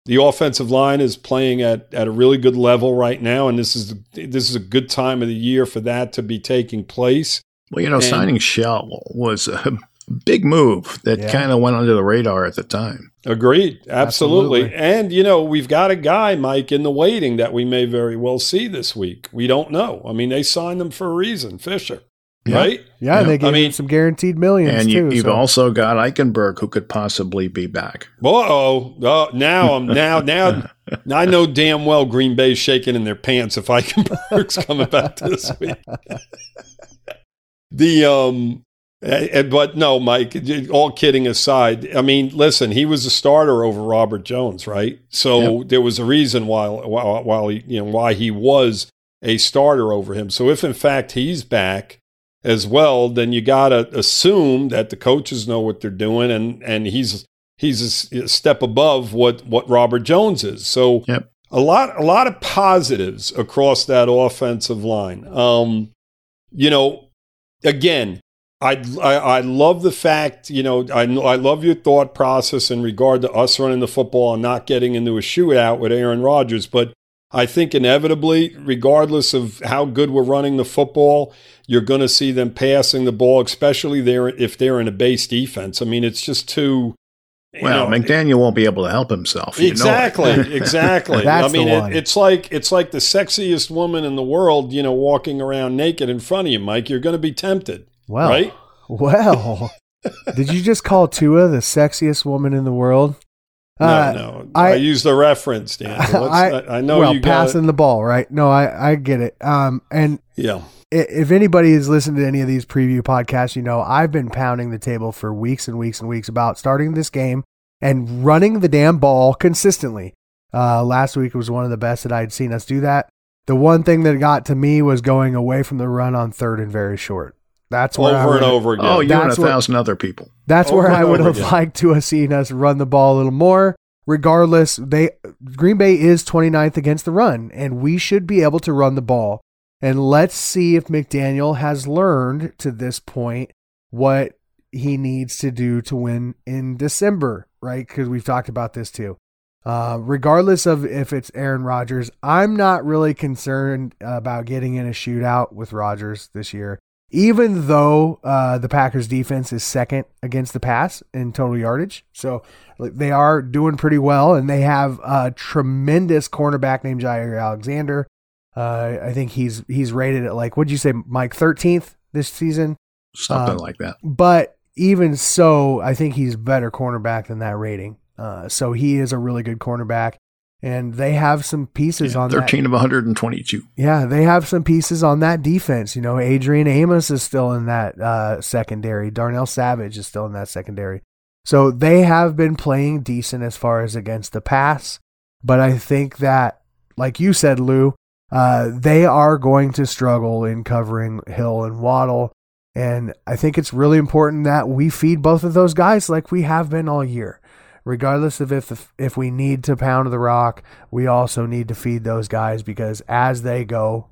the offensive line is playing at, at a really good level right now, and this is this is a good time of the year for that to be taking place. Well, you know, And- signing Shell was a big move that Yeah. kind of went under the radar at the time. Agreed, absolutely. Absolutely. And you know, we've got a guy, Mike, in the waiting that we may very well see this week. We don't know. I mean, they signed them for a reason, Fisher, Yeah. right? Yeah, Yeah. they gave I mean- him some guaranteed millions And you, too. you've so- also got Eichenberg, who could possibly be back. Uh-oh. Oh, now I'm now now I know damn well Green Bay's shaking in their pants if Eichenberg's coming back this week. the um but no, Mike, all kidding aside, I mean, listen, he was a starter over Robert Jones, right? So there was a reason why while while he, you know, why he was a starter over him. So if in fact he's back as well, then you got to assume that the coaches know what they're doing and and he's he's a step above what what Robert Jones is. So Yep. a lot a lot of positives across that offensive line. Um, you know, again, I, I I love the fact you know I I love your thought process in regard to us running the football and not getting into a shootout with Aaron Rodgers, but I think inevitably, regardless of how good we're running the football, you're going to see them passing the ball, especially there if they're in a base defense. I mean, it's just too. Well, know, McDaniel won't be able to help himself. you know. Exactly, exactly. That's I mean, the it, one. it's like it's like the sexiest woman in the world, you know, walking around naked in front of you, Mike. You're going to be tempted, well, right? well. Did you just call Tua the sexiest woman in the world? No, Uh, no. I, I- used the reference, Dan. I- I, I know well, you passing it. the ball, right? No, I I get it. Um, and Yeah, if anybody has listened to any of these preview podcasts, you know I've been pounding the table for weeks and weeks and weeks about starting this game and running the damn ball consistently. Uh, last week was one of the best that I'd seen us do that. The one thing that got to me was going away from the run on third and very short. That's where I over and would- over again. Oh, you and a That's what- thousand other people. That's Over where I would have again. liked to have seen us run the ball a little more. Regardless, they Green Bay is 29th against the run, and we should be able to run the ball. And let's see if McDaniel has learned to this point what he needs to do to win in December, right? Because we've talked about this too. Uh, regardless of if it's Aaron Rodgers, I'm not really concerned about getting in a shootout with Rodgers this year even though uh, the Packers defense is second against the pass in total yardage. So like, they are doing pretty well, and they have a tremendous cornerback named Jaire Alexander. Uh, I think he's he's rated at like what'd you say, Mike, thirteenth this season. Something Um, like that. But even so, I think he's better cornerback than that rating. Uh, so he is a really good cornerback, and they have some pieces Yeah, on that 13 of 122. yeah, they have some pieces on that defense. You know, Adrian Amos is still in that uh, secondary. Darnell Savage is still in that secondary. So they have been playing decent as far as against the pass. But I think that, like you said, Lou, uh, they are going to struggle in covering Hill and Waddle. And I think it's really important that we feed both of those guys like we have been all year. Regardless of if if we need to pound the rock, we also need to feed those guys because as they go,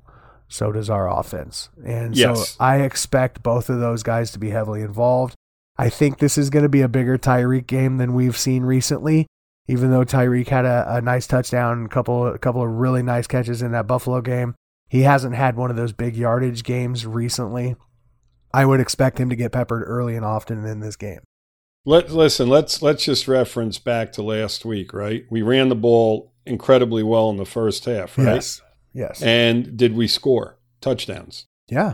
so does our offense. And Yes. so I expect both of those guys to be heavily involved. I think this is going to be a bigger Tyreek game than we've seen recently. Even though Tyreek had a, a nice touchdown, a couple a couple of really nice catches in that Buffalo game, he hasn't had one of those big yardage games recently. I would expect him to get peppered early and often in this game. Let listen. Let's let's just reference back to last week, right? We ran the ball incredibly well in the first half, right? Yes. Yes. And did we score touchdowns? yeah.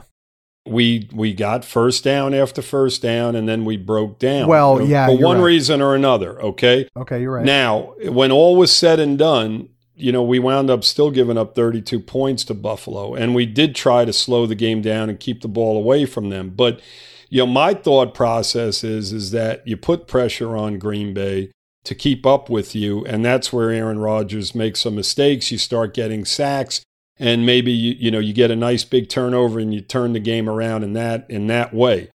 we we got first down after first down and then we broke down. Well, for, yeah, for one right. reason or another. Okay. Okay, you're right. Now, when all was said and done, you know, we wound up still giving up 32 points to Buffalo, and we did try to slow the game down and keep the ball away from them. But you know, my thought process is is that you put pressure on Green Bay to keep up with you, and that's where Aaron Rodgers makes some mistakes. You start getting sacks, and maybe you you know you get a nice big turnover and you turn the game around in that in that way.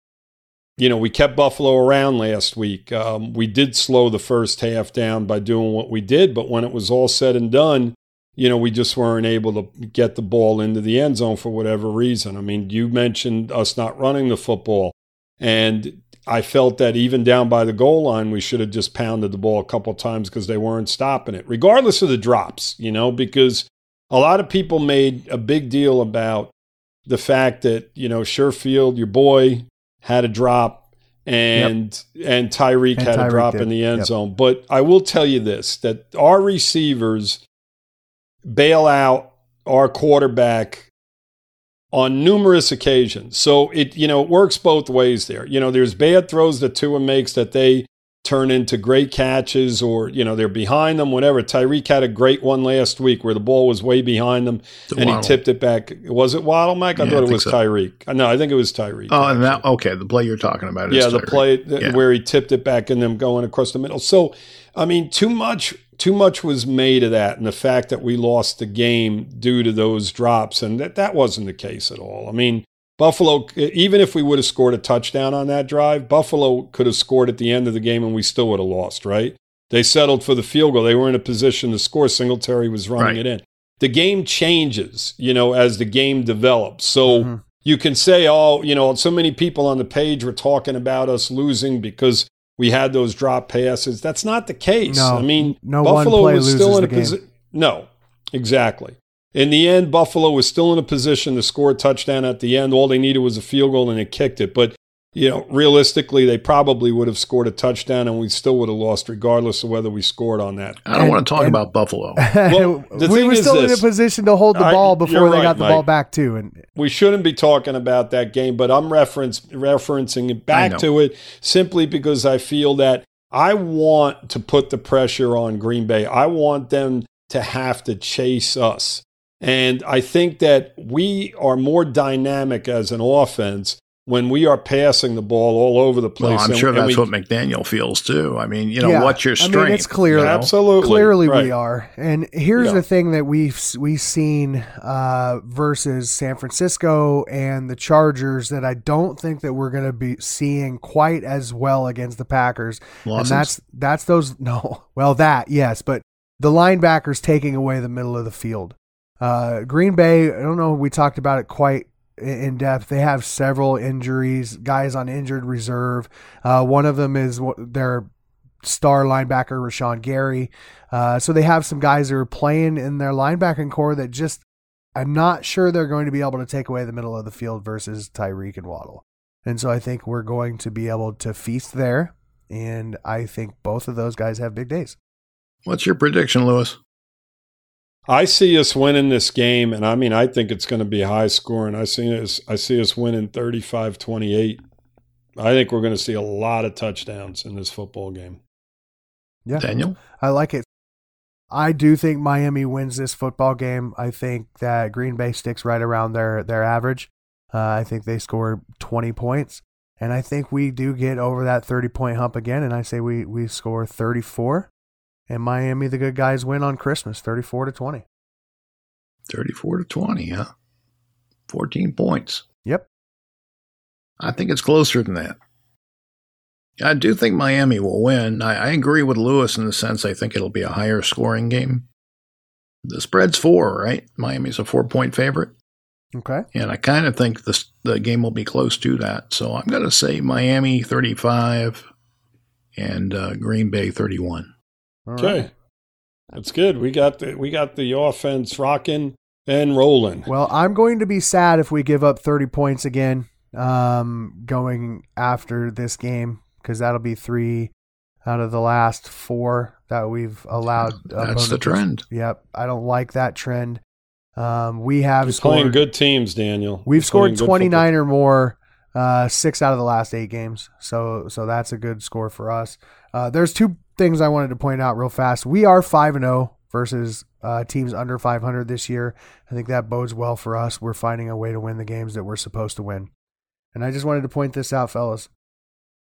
You know, we kept Buffalo around last week. Um, we did slow the first half down by doing what we did, but when it was all said and done, you know, we just weren't able to get the ball into the end zone for whatever reason. I mean, you mentioned us not running the football. And I felt that even down by the goal line, we should have just pounded the ball a couple times because they weren't stopping it, regardless of the drops, you know, because a lot of people made a big deal about the fact that, you know, Sherfield, your boy, had a drop and yep. and Tyreek and had Tyreek a drop did. in the end yep. zone. But I will tell you this that our receivers bail out our quarterback on numerous occasions. So it you know it works both ways there. You know, there's bad throws that Tua makes that they turn into great catches or you know they're behind them whatever tyreek had a great one last week where the ball was way behind them and Waddle. he tipped it back was it waddle mike i yeah, thought it was so. tyreek no i think it was tyreek oh and that okay the play you're talking about yeah the play yeah. where he tipped it back and them going across the middle so i mean too much too much was made of that and the fact that we lost the game due to those drops and that that wasn't the case at all i mean Buffalo, even if we would have scored a touchdown on that drive, Buffalo could have scored at the end of the game and we still would have lost, right? They settled for the field goal. They were in a position to score. Singletary was running right. it in. The game changes, you know, as the game develops. So mm-hmm. you can say, oh, you know, so many people on the page were talking about us losing because we had those drop passes. That's not the case. No, I mean, no Buffalo was still in a position. No, exactly. In the end, Buffalo was still in a position to score a touchdown at the end. All they needed was a field goal and they kicked it. But, you know, realistically, they probably would have scored a touchdown and we still would have lost regardless of whether we scored on that. I don't and, want to talk and, about Buffalo. well, we were still this, in a position to hold the ball before they right, got the Mike. ball back, too. And we shouldn't be talking about that game, but I'm reference, referencing it back to it simply because I feel that I want to put the pressure on Green Bay. I want them to have to chase us. And I think that we are more dynamic as an offense when we are passing the ball all over the place. Well, I'm and, sure that's we, what McDaniel feels too. I mean, you know, yeah, what's your strength? I mean, it's clear, you know? absolutely, clearly right. we are. And here's yeah. the thing that we've we've seen uh, versus San Francisco and the Chargers that I don't think that we're going to be seeing quite as well against the Packers. Losses? And that's that's those no, well that yes, but the linebackers taking away the middle of the field. Uh, Green Bay, I don't know, we talked about it quite in depth. They have several injuries, guys on injured reserve. Uh, one of them is their star linebacker, Rashan Gary. Uh, so they have some guys that are playing in their linebacking core that just, I'm not sure they're going to be able to take away the middle of the field versus Tyreek and Waddle. And so I think we're going to be able to feast there. And I think both of those guys have big days. What's your prediction, Lewis? I see us winning this game, and I mean, I think it's going to be high scoring. I see us, I see us winning 35 28. I think we're going to see a lot of touchdowns in this football game. Yeah. Daniel? I like it. I do think Miami wins this football game. I think that Green Bay sticks right around their, their average. Uh, I think they score 20 points. And I think we do get over that 30 point hump again. And I say we, we score 34 and Miami, the good guys, win on Christmas, thirty-four to twenty. Thirty-four to twenty, huh? Fourteen points. Yep. I think it's closer than that. I do think Miami will win. I, I agree with Lewis in the sense I think it'll be a higher scoring game. The spread's four, right? Miami's a four-point favorite. Okay. And I kind of think the the game will be close to that. So I'm going to say Miami 35 and uh, Green Bay 31 okay, right. that's good. We got the we got the offense rocking and rolling. Well, I'm going to be sad if we give up 30 points again um, going after this game because that'll be three out of the last four that we've allowed. That's the trend. Yep, I don't like that trend. Um, we have You're scored, playing good teams, Daniel. We've You're scored 29 or more uh, six out of the last eight games. So so that's a good score for us. Uh, there's two things I wanted to point out real fast. We are 5 and 0 versus uh, teams under 500 this year. I think that bodes well for us. We're finding a way to win the games that we're supposed to win. And I just wanted to point this out, fellas.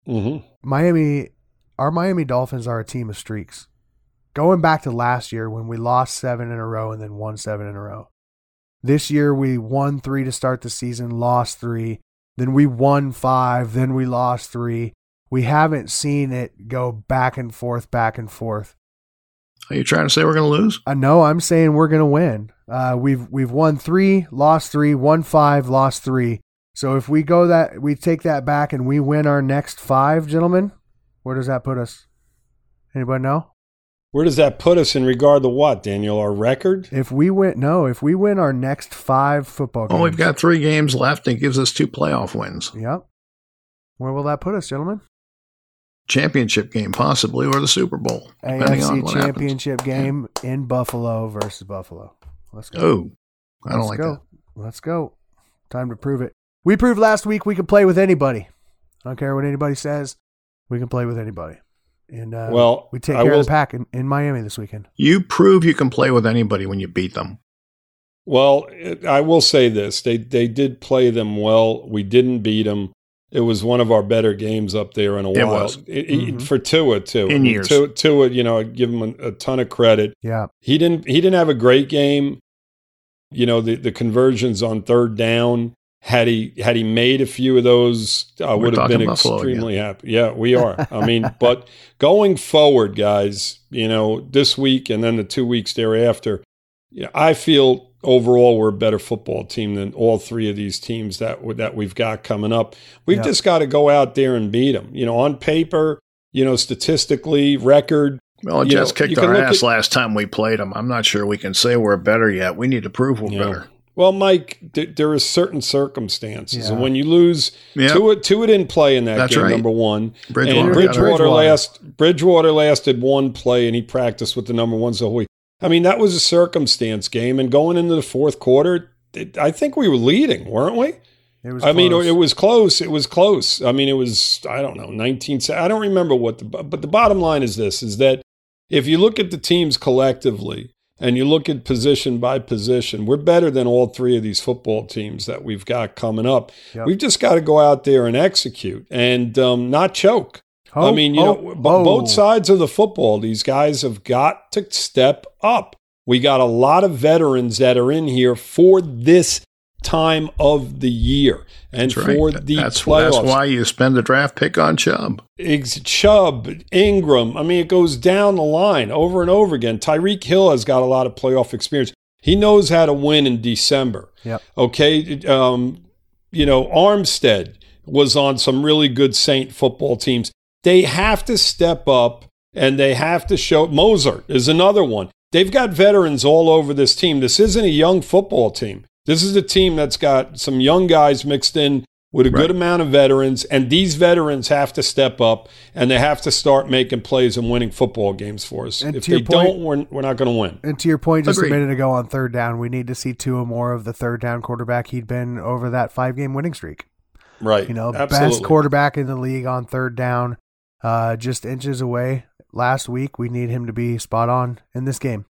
Mm-hmm. Miami, our Miami Dolphins are a team of streaks. Going back to last year when we lost seven in a row and then won seven in a row. This year we won three to start the season, lost three. Then we won five, then we lost three we haven't seen it go back and forth, back and forth. Are you trying to say we're going to lose? Uh, no, I'm saying we're going to win. Uh, we've we've won three, lost three, won five, lost three. So if we go that we take that back and we win our next five, gentlemen, where does that put us? Anybody know? Where does that put us in regard to what, Daniel? Our record? If we win, no, if we win our next five football games, Well, we've got three games left and it gives us two playoff wins. Yep. Where will that put us, gentlemen? Championship game, possibly, or the Super Bowl, depending on AFC what happens. Championship game in Buffalo versus Buffalo. Let's go. Oh, I don't Let's like go. that. Let's go. Time to prove it. We proved last week we can play with anybody. I don't care what anybody says. We can play with anybody. And uh, Well, we take I care will- of the pack in, in Miami this weekend. You prove you can play with anybody when you beat them. Well, I will say this: they they did play them well. We didn't beat them. It was one of our better games up there in a It while was. It- it- Mhm. for Tua too. In years. Tua, Tua, you know, I give him a, a ton of credit. Yeah. He didn't he didn't have a great game. You know, the the conversions on third down. Had he had he made a few of those, I would have been Buffalo extremely happy. Yeah, we are. I mean, but going forward, guys, you know, this week and then the two weeks thereafter, yeah, I feel overall we're a better football team than all three of these teams that that we've got coming up. We've Yeah. just got to go out there and beat them. You know, on paper, you know, statistically, record. Well, You Jets know, kicked our ass at- last time we played them. I'm not sure we can say we're better yet. We need to prove we're you know. better. Well, Mike, th- there are certain circumstances, Yeah. and when you lose, Yeah, Tua, Tua didn't play in that That's game. right. Number one, Bridgewater. and Bridgewater. Bridgewater, Bridgewater. last Bridgewater lasted one play, and he practiced with the number ones the whole week. I mean, that was a circumstance game, and going into the fourth quarter, it, I think we were leading, weren't we? It was I mean, it was close. It was close. I mean, it was I don't know, nineteen. I don't remember what the but the bottom line is this: is that if you look at the teams collectively and you look at position by position, we're better than all three of these football teams that we've got coming up. Yep. We've just got to go out there and execute and um, not choke. I Oh, mean, you oh, know, oh. both sides of the football, these guys have got to step up. We got a lot of veterans that are in here for this time of the year and right. for the that's, playoffs. that's why you spend the draft pick on Chubb. Ex- Chubb, Ingram. I mean, it goes down the line over and over again. Tyreek Hill has got a lot of playoff experience. He knows how to win in December. Yep. Okay. Um, you know, Armstead was on some really good Saint football teams. They have to step up and they have to show. Mozart is another one. They've got veterans all over this team. This isn't a young football team. This is a team that's got some young guys mixed in with a Right. good amount of veterans, and these veterans have to step up and they have to start making plays and winning football games for us. And if to they your point- don't, we're, we're not going to win. And to your point just Agreed. a minute ago on third down, we need to see two or more of the third down quarterback he'd been over that five game winning streak. Right. You know, Absolutely. best quarterback in the league on third down, uh, just inches away. Last week, we need him to be spot on in this game.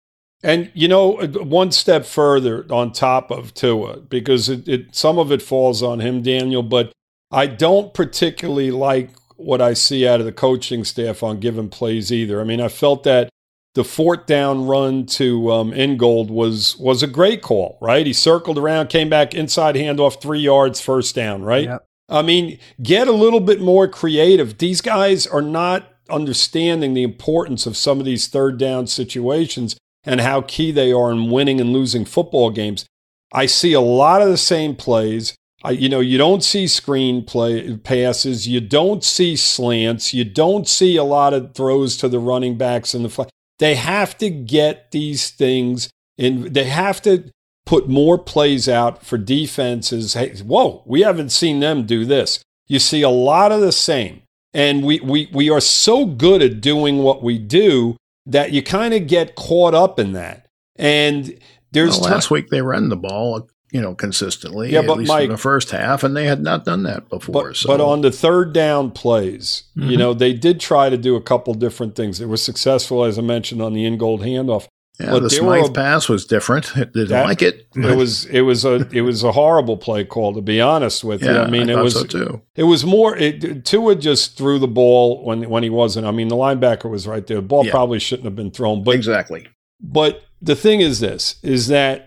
And you know, one step further on top of Tua, because it, it some of it falls on him, Daniel. But I don't particularly like what I see out of the coaching staff on giving plays either. I mean, I felt that the fourth down run to um, Ingold was was a great call, right? He circled around, came back inside handoff, three yards, first down, right? Yep. I mean, get a little bit more creative. These guys are not understanding the importance of some of these third down situations and how key they are in winning and losing football games. I see a lot of the same plays. I, you know, you don't see screen play passes. You don't see slants. You don't see a lot of throws to the running backs and the fly. They have to get these things in. They have to put more plays out for defenses. Hey, whoa, we haven't seen them do this. You see a lot of the same. And we, we, we are so good at doing what we do that you kind of get caught up in that. And there's Well, last week they ran the ball, you know, consistently. Yeah, at but least Mike- in the first half, and they had not done that before. But, so, but on the third down plays, you Mhm. know, they did try to do a couple different things. They were successful, as I mentioned, on the Ingold handoff. Yeah, but the they were Smythe a- pass was different. Didn't That- like it. It was it was a it was a horrible play call to be honest with you. yeah, I mean, it was so too. it was more. It, Tua just threw the ball when when he wasn't. I mean, the linebacker was right there. The ball Yeah. probably shouldn't have been thrown. But exactly. But the thing is this is that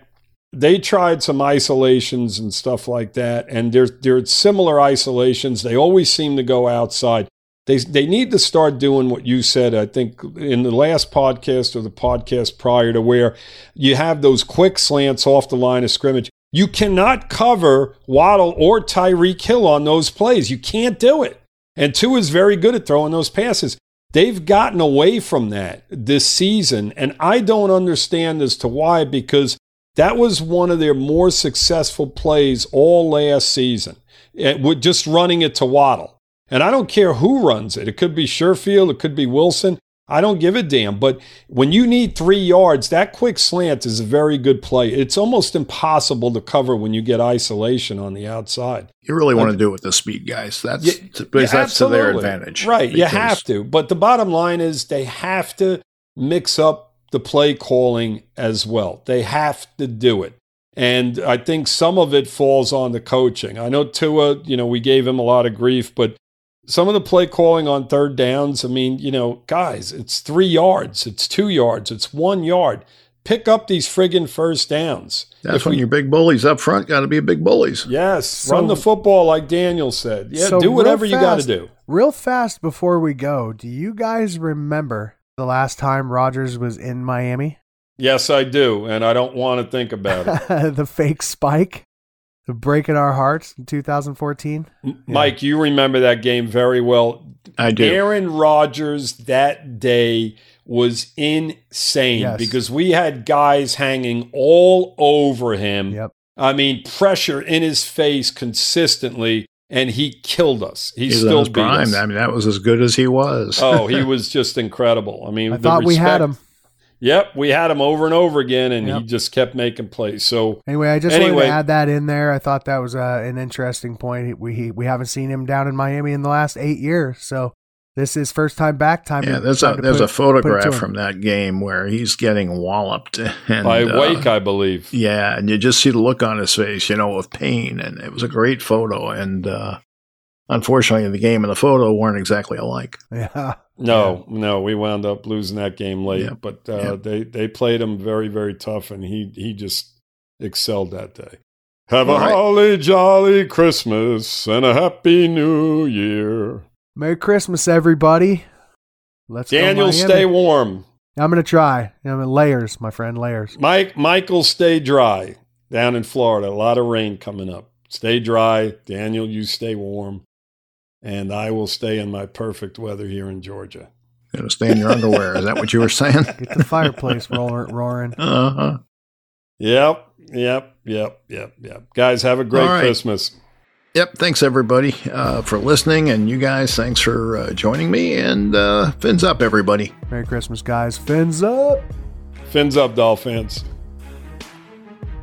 they tried some isolations and stuff like that, and they're they're similar isolations. They always seem to go outside. They they need to start doing what you said. I think in the last podcast or the podcast prior to where you have those quick slants off the line of scrimmage. You cannot cover Waddle or Tyreek Hill on those plays. You can't do it. And Tua is very good at throwing those passes. They've gotten away from that this season, and I don't understand as to why because that was one of their more successful plays all last season. It, with just running it to Waddle. And I don't care who runs it. It could be Sherfield, it could be Wilson. I don't give a damn. But when you need three yards, that quick slant is a very good play. It's almost impossible to cover when you get isolation on the outside. You really want to do it with the speed guys. That's yeah, because that's to their advantage. Right. You have to. But the bottom line is they have to mix up the play calling as well. They have to do it. And I think some of it falls on the coaching. I know Tua, you know, we gave him a lot of grief, but some of the play calling on third downs, I mean, you know, guys, it's three yards, it's two yards, it's one yard. Pick up these friggin' first downs. That's if when we, your big bullies up front got to be big bullies. Yes, so, run the football like Daniel said. Yeah, so do whatever fast, you got to do. Real fast before we go, do you guys remember the last time Rodgers was in Miami? Yes, I do, and I don't want to think about it. the fake spike breaking our hearts in 2014. Mike, you remember that game very well. I do. Aaron Rodgers that day was insane yes. because we had guys hanging all over him. Yep. I mean, pressure in his face consistently, and he killed us. He He's still beat prime. us. I mean, that was as good as he was. oh, he was just incredible. I mean, I thought respect, we had him. Yep, we had him over and over again, and yep. he just kept making plays. So anyway, I just anyway, wanted to add that in there. I thought that was uh, an interesting point. We we haven't seen him down in Miami in the last eight years, so this is first time back time. Yeah, there's a there's put, a photograph from that game where he's getting walloped and, by uh, Wake, I believe. Yeah, and you just see the look on his face, you know, of pain, and it was a great photo. And uh, unfortunately, the game and the photo weren't exactly alike. Yeah. No, yeah. no, we wound up losing that game late, yep. but uh, yep. they they played him very very tough, and he he just excelled that day. Have All a right. holly jolly Christmas and a happy New Year. Merry Christmas, everybody. Let's Daniel, stay warm. I'm gonna try. I'm in layers, my friend, layers. Mike, Michael, stay dry down in Florida. A lot of rain coming up. Stay dry. Daniel, you stay warm and I will stay in my perfect weather here in Georgia. You know, stay in your underwear. Is that what you were saying? Get the fireplace roaring. Uh huh. Yep, yep, yep, yep, yep. Guys, have a great right. Christmas. Yep. Thanks everybody uh, for listening, and you guys, thanks for uh, joining me. And uh, fins up, everybody. Merry Christmas, guys. Fins up. Fins up, Dolphins.